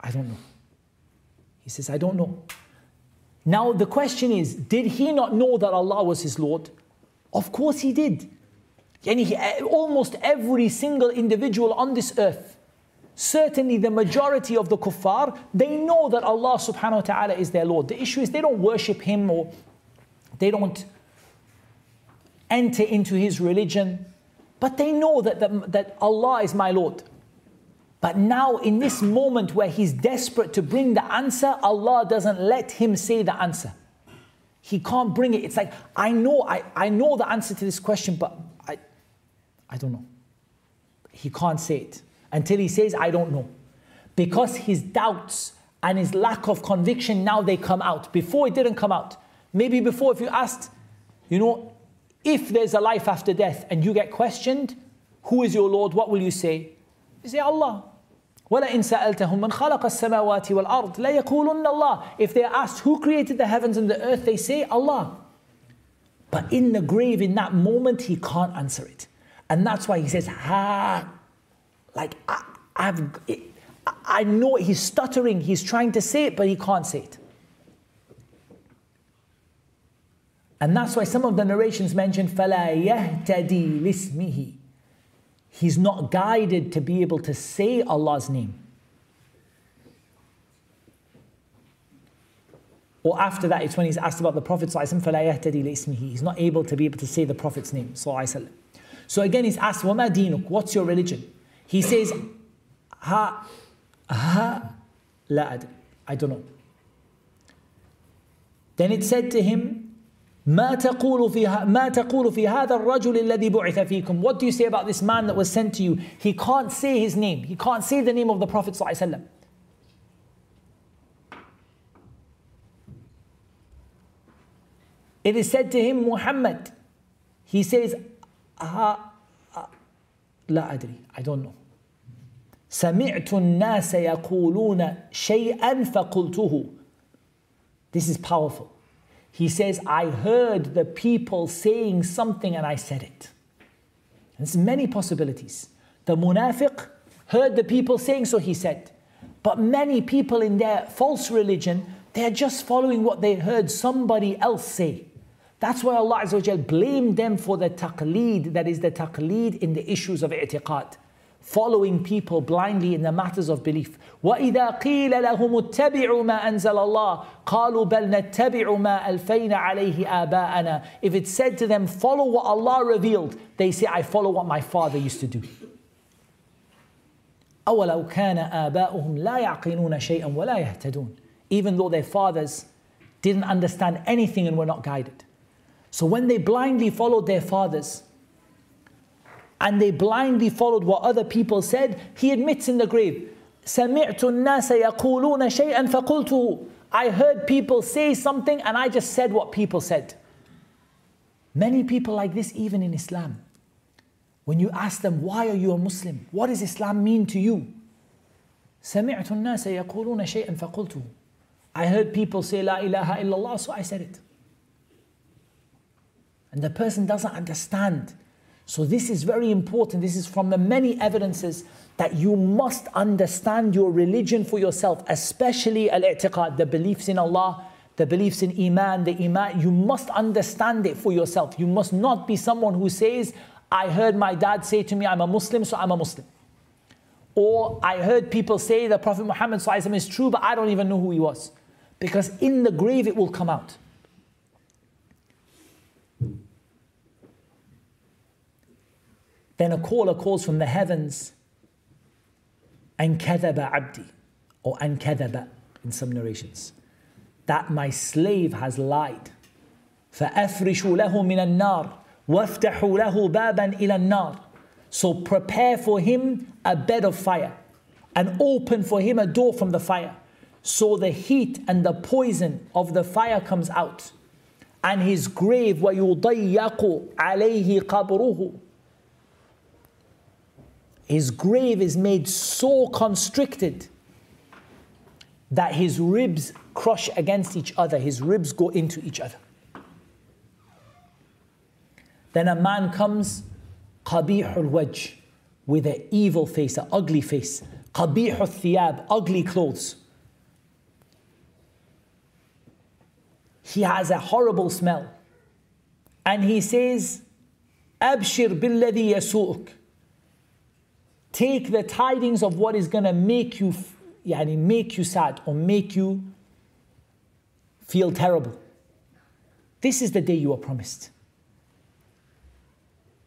I don't know. He says, I don't know. Now the question is, did he not know that Allah was his Lord? Of course he did. Yani almost every single individual on this earth, certainly the majority of the kuffar, they know that Allah subhanahu wa ta'ala is their Lord. The issue is they don't worship Him or they don't enter into His religion, but they know that, that, that Allah is my Lord. But now, in this moment where he's desperate to bring the answer, Allah doesn't let him say the answer. He can't bring it. It's like, I know, I, I know the answer to this question, but I don't know. He can't say it until he says, I don't know. Because his doubts and his lack of conviction, now they come out. Before it didn't come out. Maybe before, if you asked, you know, if there's a life after death and you get questioned, who is your Lord? What will you say? You say, Allah. وَلَئِن سَأَلْتَهُم مَّنْ خَلَقَ السَّمَاوَاتِ وَالْأَرْضِ لَيَقُولُنَّ اللَّهِ If they're asked who created the heavens and the earth, they say Allah. But in the grave, in that moment, he can't answer it. And that's why he says, ha, like I, I've, I know he's stuttering, he's trying to say it, but he can't say it. And that's why some of the narrations mention, فَلَا يَهْتَدِي لِسْمِهِ He's not guided to be able to say Allah's name. Or after that, it's when he's asked about the Prophet فَلَا يَهْتَدِي لِسْمِهِ He's not able to be able to say the Prophet's name. So again, he's asked, وَمَا دِينُك What's your religion? He says, ha, ha, la ad. I don't know. Then it said to him, ما تقول في ما تقول في هذا الرجل الذي بعث فيكم What do you say about this man that was sent to you? He can't say his name. He can't say the name of the Prophet صلى الله عليه وسلم. It is said to him, Muhammad. He says, لا أدري I don't know سمعت الناس يقولون شيئا فقلته This is powerful. He says, I heard the people saying something and I said it. There's many possibilities. The munafiq heard the people saying so, he said. But many people in their false religion, they're just following what they heard somebody else say. That's why Allah Azza blamed them for the taqleed, that is the taqleed in the issues of i'tiqad Following people blindly in the matters of belief. وَإِذَا قِيلَ لَهُمُ اتَّبِعُوا مَا أَنزَلَ اللَّهِ قَالُوا بَلْ نَتَّبِعُ مَا أَلْفَيْنَ عَلَيْهِ آبَاءَنَا If it's said to them, follow what Allah revealed, they say, I follow what my father used to do. أَوَلَوْ كَانَ آبَاؤُهُمْ لَا يَعْقِلُونَ شَيْئًا وَلَا يَهْتَدُونَ Even though their fathers didn't understand anything and were not guided. So when they blindly followed their fathers and they blindly followed what other people said, he admits in the grave, سمعت الناس يقولون شيئا فقلته I heard people say something and I just said what people said. Many people like this even in Islam. When you ask them, why are you a Muslim? What does Islam mean to you? سمعت الناس يقولون شيئا فقلته I heard people say La ilaha illallah, so I said it and the person doesn't understand. so, this is very important. This is from the many evidences that you must understand your religion for yourself, especially al i'tiqad, the beliefs in Allah, the beliefs in Iman, the Iman. You must understand it for yourself. You must not be someone who says, I heard my dad say to me, I'm a Muslim, so I'm a Muslim. Or I heard people say the Prophet Muhammad is true, but I don't even know who he was. Because in the grave it will come out. Then a caller calls from the heavens, and kadaba abdi, or an kadaba in some narrations. that my slave has lied. فأفرشوا له من النار وافتحوا له بابا إلى النار So prepare for him a bed of fire and open for him a door from the fire. So the heat and the poison of the fire comes out. And his grave وَيُضَيَّقُ عَلَيْهِ قَبْرُهُ his grave is made so constricted that his ribs crush against each other, his ribs go into each other. Then a man comes, qabihul wajh, with an evil face, an ugly face. Qabihul thiyab, ugly clothes. He has a horrible smell. And he says, Abshir billadhi yasu'uk. Take the tidings of what is going to make you, yani make you sad or make you feel terrible. This is the day you are promised.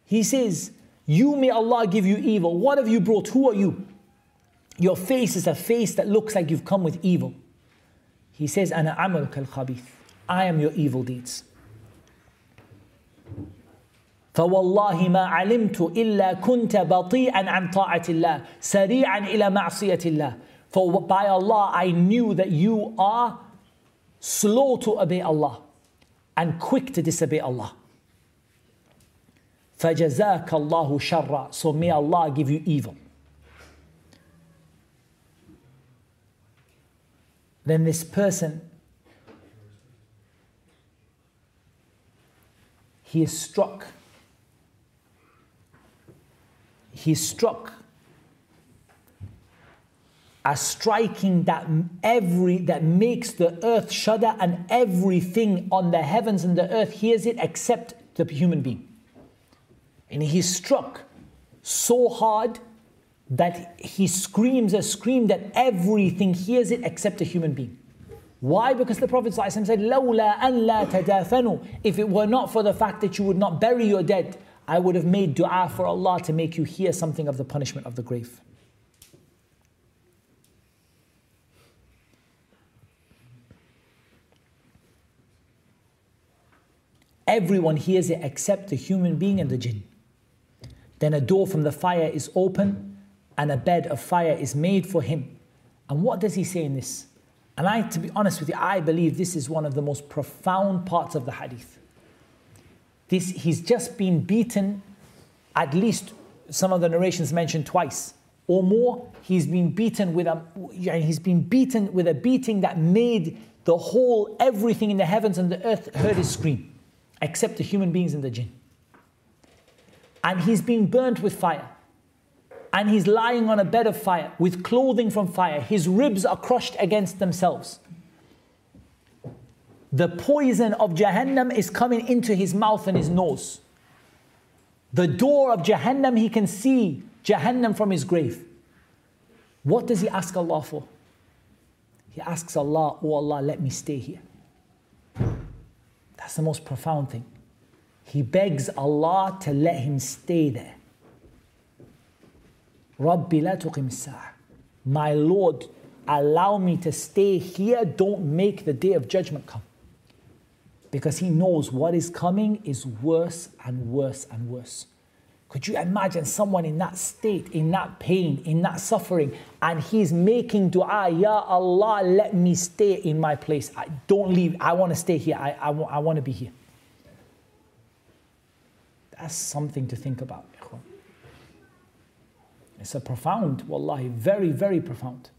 He says, You may Allah give you evil. What have you brought? Who are you? Your face is a face that looks like you've come with evil. He says, Ana amaluk al khabith. I am your evil deeds. فوالله ما علمت إلا كنت بطيئا عن طاعة الله سريعا إلى معصية الله For by Allah I knew that you are slow to obey Allah and quick to disobey Allah. فَجَزَاكَ اللَّهُ شَرًّا So may Allah give you evil. Then this person, he is struck. He is struck a striking that every that makes the earth shudder and everything on the heavens and the earth hears it except the human being. And he struck so hard that he screams a scream that everything hears it except a human being. Why? Because the Prophet said, لولا أن لا تدافنوا. If it were not for the fact that you would not bury your dead, I would have made dua for Allah to make you hear something of the punishment of the grave. Everyone hears it except the human being and the jinn. Then a door from the fire is open and a bed of fire is made for him. And what does he say in this? And I, to be honest with you, I believe this is one of the most profound parts of the hadith. This, he's just been beaten, at least some of the narrations mentioned twice or more. He's been beaten with a, he's been beaten with a beating that made the whole, everything in the heavens and the earth heard his scream, except the human beings and the jinn and he's been burnt with fire. And he's lying on a bed of fire with clothing from fire. His ribs are crushed against themselves. The poison of Jahannam is coming into his mouth and his nose. The door of Jahannam, he can see Jahannam from his grave. What does he ask Allah for? He asks Allah, Oh Allah, let me stay here. That's the most profound thing. He begs Allah to let him stay there. Rabbi la My Lord, allow me to stay here. Don't make the day of judgment come. Because he knows what is coming is worse and worse and worse. Could you imagine someone in that state, in that pain, in that suffering, and he's making dua, Ya Allah, let me stay in my place. I, don't leave. I want to stay here. I, I, I want to be here. That's something to think about. It's a profound, wallahi, very, very profound.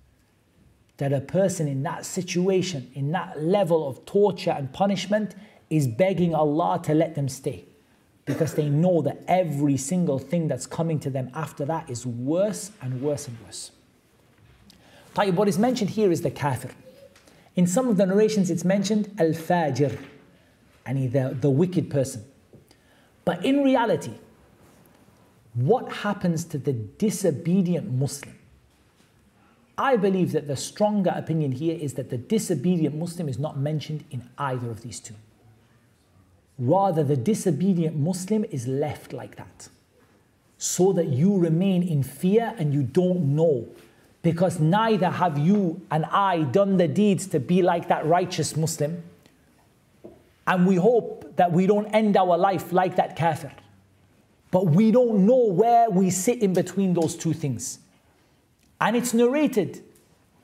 That a person in that situation, in that level of torture and punishment, is begging Allah to let them stay. Because they know that every single thing that's coming to them after that is worse and worse and worse. Tayyib, what is mentioned here is the kafir. In some of the narrations, it's mentioned al fajir, and the, the wicked person. But in reality, what happens to the disobedient Muslim? I believe that the stronger opinion here is that the disobedient Muslim is not mentioned in either of these two. Rather, the disobedient Muslim is left like that so that you remain in fear and you don't know because neither have you and I done the deeds to be like that righteous Muslim. And we hope that we don't end our life like that kafir. But we don't know where we sit in between those two things. And it's narrated.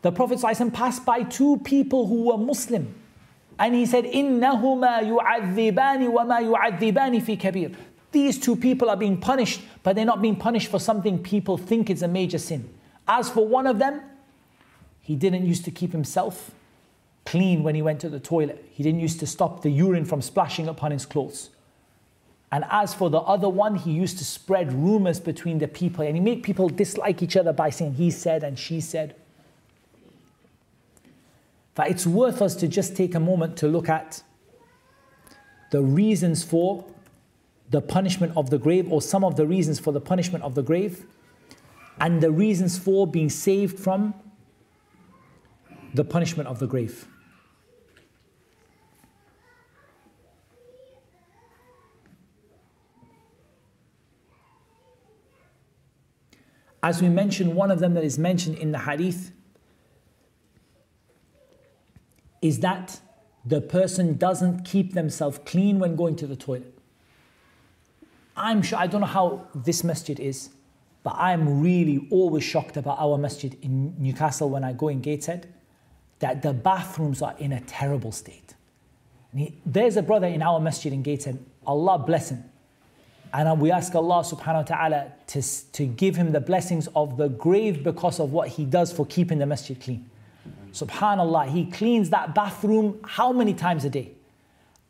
The Prophet ﷺ passed by two people who were Muslim. And he said, إِنَّهُمَا يُعَذِّبَانِ وَمَا يُعَذِّبَانِ فِي كَبِيرٍ These two people are being punished, but they're not being punished for something people think is a major sin. As for one of them, he didn't used to keep himself clean when he went to the toilet. He didn't used to stop the urine from splashing upon his clothes. And as for the other one, he used to spread rumors between the people and he made people dislike each other by saying he said and she said. But it's worth us to just take a moment to look at the reasons for the punishment of the grave, or some of the reasons for the punishment of the grave, and the reasons for being saved from the punishment of the grave. As we mentioned, one of them that is mentioned in the hadith is that the person doesn't keep themselves clean when going to the toilet. I'm sure, I don't know how this masjid is, but I'm really always shocked about our masjid in Newcastle when I go in Gateshead, that the bathrooms are in a terrible state. He, there's a brother in our masjid in Gateshead, Allah bless him. And we ask Allah subhanahu wa ta'ala to, to give him the blessings of the grave because of what he does for keeping the masjid clean. Subhanallah, he cleans that bathroom how many times a day?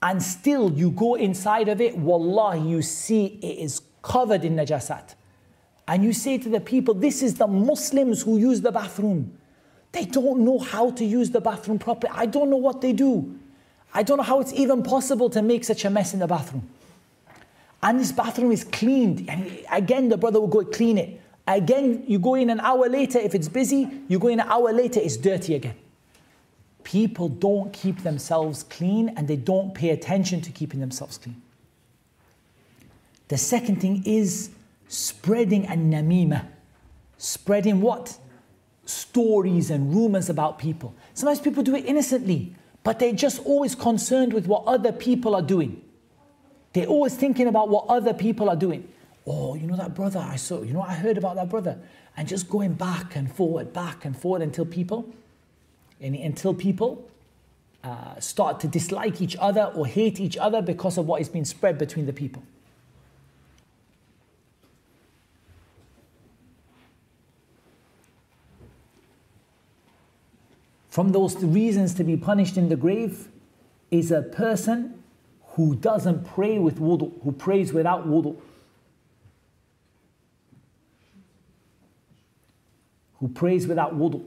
And still you go inside of it, wallah, you see it is covered in najasat. And you say to the people, this is the Muslims who use the bathroom. They don't know how to use the bathroom properly. I don't know what they do. I don't know how it's even possible to make such a mess in the bathroom. And this bathroom is cleaned. And again, the brother will go clean it. Again, you go in an hour later, if it's busy, you go in an hour later, it's dirty again. People don't keep themselves clean and they don't pay attention to keeping themselves clean. The second thing is spreading a namima. Spreading what? Stories and rumors about people. Sometimes people do it innocently, but they're just always concerned with what other people are doing. They're always thinking about what other people are doing. Oh, you know that brother I saw, you know, I heard about that brother. And just going back and forward, back and forward until people, until people uh, start to dislike each other or hate each other because of what is being spread between the people. From those reasons to be punished in the grave is a person who doesn't pray with wudu, who prays without wudu. Who prays without wudu.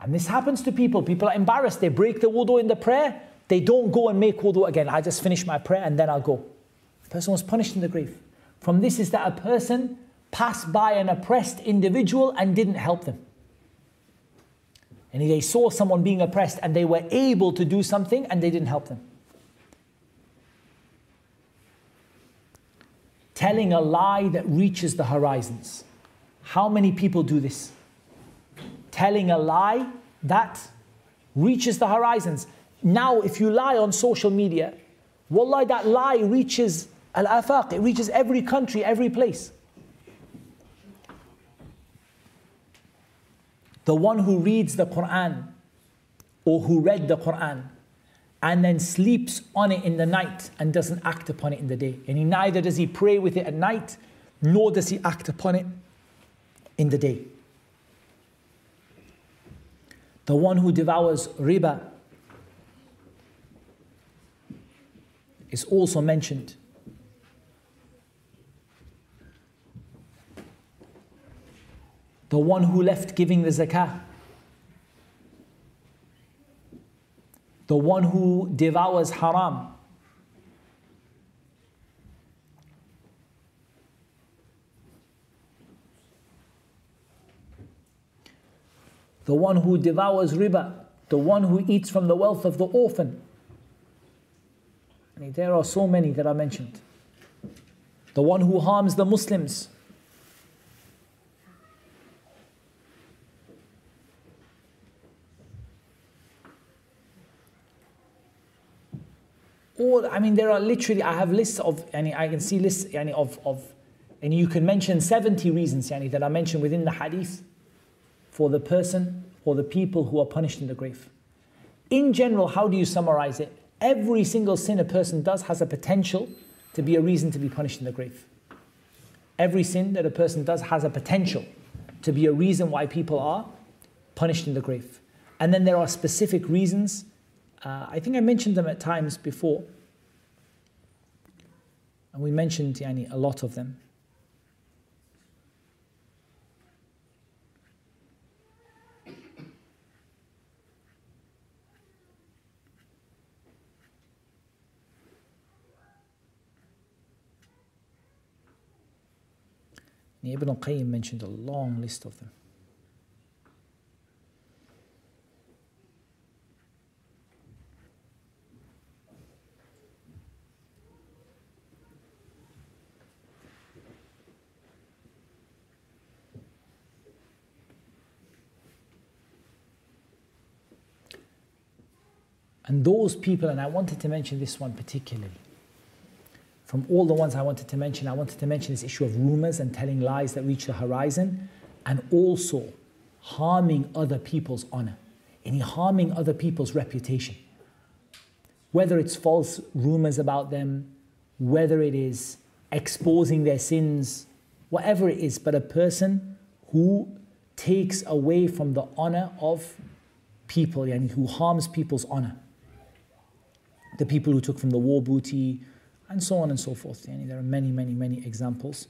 And this happens to people. People are embarrassed. They break the wudu in the prayer. They don't go and make wudu again. I just finish my prayer and then I'll go. The person was punished in the grave. From this is that a person passed by an oppressed individual and didn't help them. And they saw someone being oppressed and they were able to do something and they didn't help them. Telling a lie that reaches the horizons. How many people do this? Telling a lie that reaches the horizons. Now, if you lie on social media, wallah, that lie reaches al afaq, it reaches every country, every place. The one who reads the Quran or who read the Quran and then sleeps on it in the night and doesn't act upon it in the day. And he, neither does he pray with it at night, nor does he act upon it in the day. The one who devours riba is also mentioned. The one who left giving the zakah the one who devours haram. The one who devours riba, the one who eats from the wealth of the orphan. There are so many that are mentioned. The one who harms the Muslims. All, I mean, there are literally, I have lists of, I can see lists of, of, and you can mention 70 reasons yani, that are mentioned within the hadith for the person or the people who are punished in the grave. In general, how do you summarize it? Every single sin a person does has a potential to be a reason to be punished in the grave. Every sin that a person does has a potential to be a reason why people are punished in the grave. And then there are specific reasons. Uh, I think I mentioned them at times before. And we mentioned yani, a lot of them. Ibn al-Qayyim mentioned a long list of them. And those people, and I wanted to mention this one particularly, from all the ones I wanted to mention, I wanted to mention this issue of rumors and telling lies that reach the horizon, and also harming other people's honor, any harming other people's reputation. Whether it's false rumors about them, whether it is exposing their sins, whatever it is, but a person who takes away from the honor of people, and who harms people's honor. The people who took from the war booty, and so on and so forth. Yani there are many, many, many examples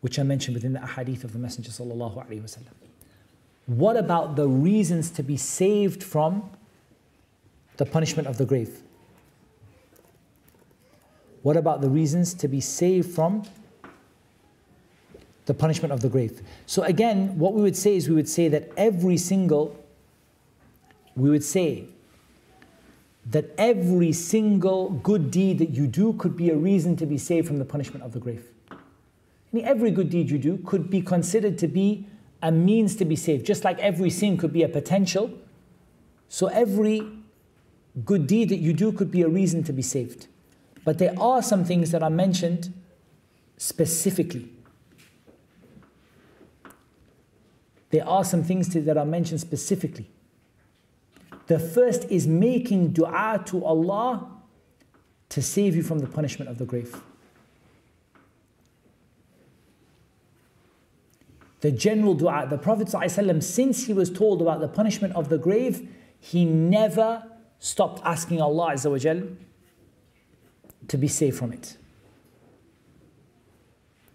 which are mentioned within the ahadith of the Messenger. What about the reasons to be saved from the punishment of the grave? What about the reasons to be saved from the punishment of the grave? So again, what we would say is we would say that every single, we would say that every single good deed that you do could be a reason to be saved from the punishment of the grave. I mean, every good deed you do could be considered to be a means to be saved, just like every sin could be a potential. So every good deed that you do could be a reason to be saved. But there are some things that are mentioned specifically. There are some things that are mentioned specifically. The first is making dua to Allah to save you from the punishment of the grave. The general dua, the Prophet ﷺ, since he was told about the punishment of the grave, he never stopped asking Allah to be saved from it.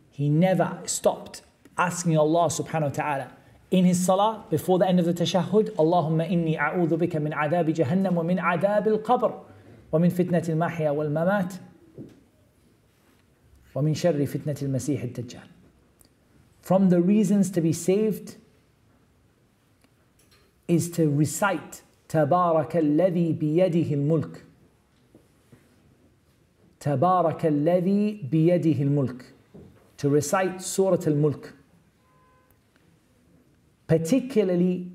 He never stopped asking Allah subhanahu wa ta'ala in his salah before the end of the tashahhud Allahumma inni a'udhu bika min adab jahannam wa min adab al-qabr wa min fitnati al-mahya wal-mamat wa min sharri fitnati al-masih al-dajjal from the reasons to be saved is to recite تبارك الذي بيده الملك تبارك الذي بيده الملك to recite Surah Al-Mulk particularly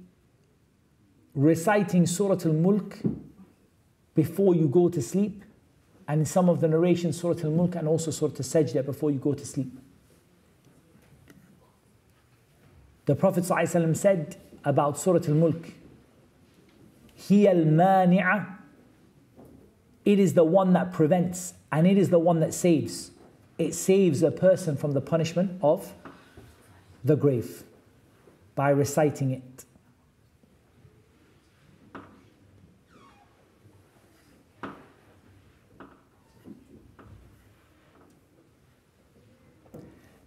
reciting Surah Al Mulk before you go to sleep, and some of the narrations, Surah Al Mulk and also Surah Al Sajda before you go to sleep. The Prophet ﷺ said about Surah Al Mulk, al mani'a, it is the one that prevents and it is the one that saves. It saves a person from the punishment of the grave by reciting it.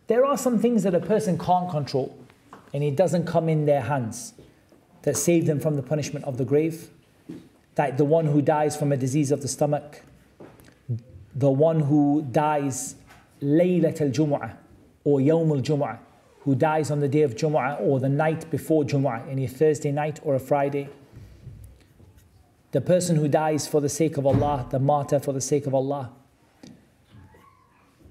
There are some things that a person can't control and it doesn't come in their hands that save them from the punishment of the grave. Like the one who dies from a disease of the stomach, the one who dies Laylat al Jumu'ah or Yawm al Jumu'ah, who dies on the day of Jumu'ah or the night before Jumu'ah, any Thursday night or a Friday. The person who dies for the sake of Allah, the martyr for the sake of Allah.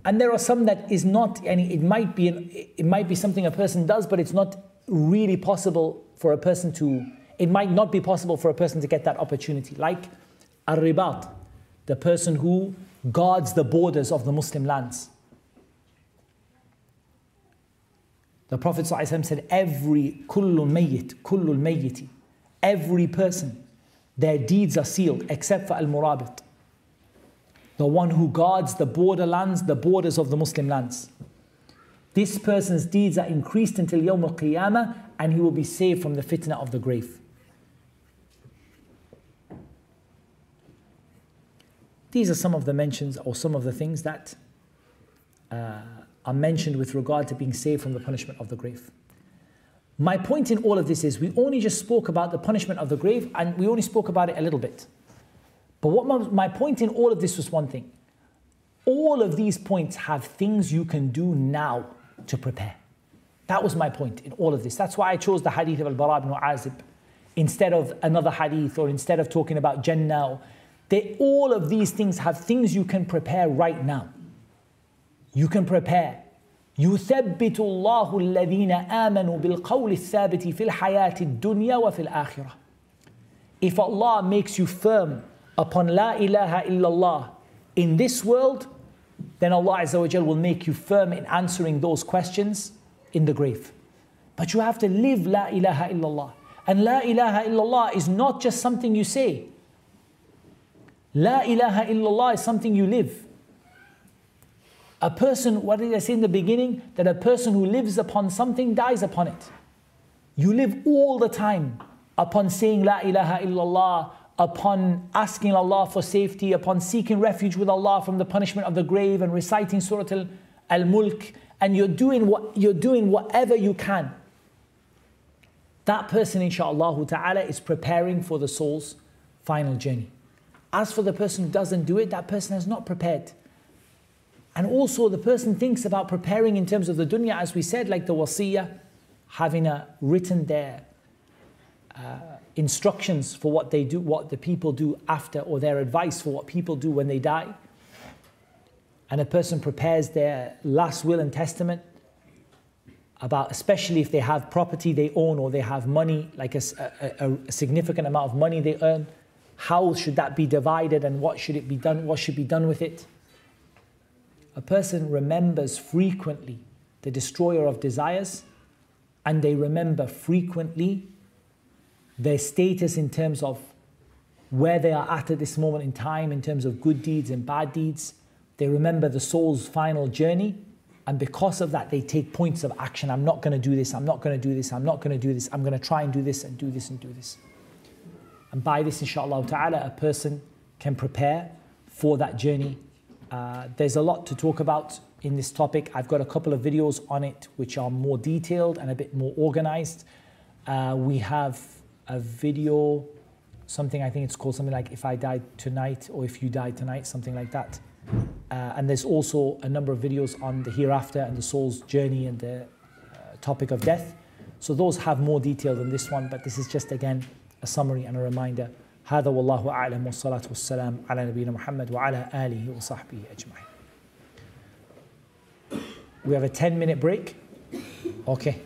And there are some that is not, and it might be, it might be something a person does, but it's not really possible for a person to, it might not be possible for a person to get that opportunity. Like a ribat, the person who guards the borders of the Muslim lands. The Prophet ﷺ said, Every kullu mayyit, kullu mayyiti, every person, their deeds are sealed except for al murabit, the one who guards the borderlands, the borders of the Muslim lands. This person's deeds are increased until Yawm al Qiyamah and he will be saved from the fitna of the grave. These are some of the mentions or some of the things that uh, are mentioned with regard to being saved from the punishment of the grave. My point in all of this is we only just spoke about the punishment of the grave and we only spoke about it a little bit. But what my, my point in all of this was one thing. All of these points have things you can do now to prepare. That was my point in all of this. That's why I chose the hadith of Al-Bara ibn Azib instead of another hadith or instead of talking about Jannah. They, all of these things have things you can prepare right now. You can prepare. يثبت الله الذين آمنوا بالقول الثابت في الحياة الدنيا وفي الآخرة. If Allah makes you firm upon La ilaha illallah in this world, then Allah Azza wa will make you firm in answering those questions in the grave. But you have to live La ilaha illallah. And La ilaha illallah is not just something you say. La ilaha illallah is something you live. A person, what did I say in the beginning? That a person who lives upon something dies upon it. You live all the time upon saying La ilaha illallah, upon asking Allah for safety, upon seeking refuge with Allah from the punishment of the grave and reciting Surah Al Mulk, and you're doing what you're doing whatever you can. That person, inshallah ta'ala, is preparing for the soul's final journey. As for the person who doesn't do it, that person has not prepared. And also, the person thinks about preparing in terms of the dunya, as we said, like the wasiyah, having a written there uh, instructions for what they do, what the people do after, or their advice for what people do when they die. And a person prepares their last will and testament about, especially if they have property they own or they have money, like a, a, a significant amount of money they earn. How should that be divided and what should it be done? What should be done with it? A person remembers frequently the destroyer of desires and they remember frequently their status in terms of where they are at at this moment in time, in terms of good deeds and bad deeds. They remember the soul's final journey. And because of that, they take points of action. I'm not going to do this. I'm not going to do this. I'm not going to do this. I'm going to try and do this and do this and do this. And by this, inshallah ta'ala, a person can prepare for that journey uh, there's a lot to talk about in this topic. I've got a couple of videos on it which are more detailed and a bit more organized. Uh, we have a video, something I think it's called something like If I Died Tonight or If You Died Tonight, something like that. Uh, and there's also a number of videos on the hereafter and the soul's journey and the uh, topic of death. So those have more detail than this one, but this is just again a summary and a reminder. هذا والله أعلم والصلاة والسلام على نبينا محمد وعلى آله وصحبه أجمعين We have a 10 minute break. Okay.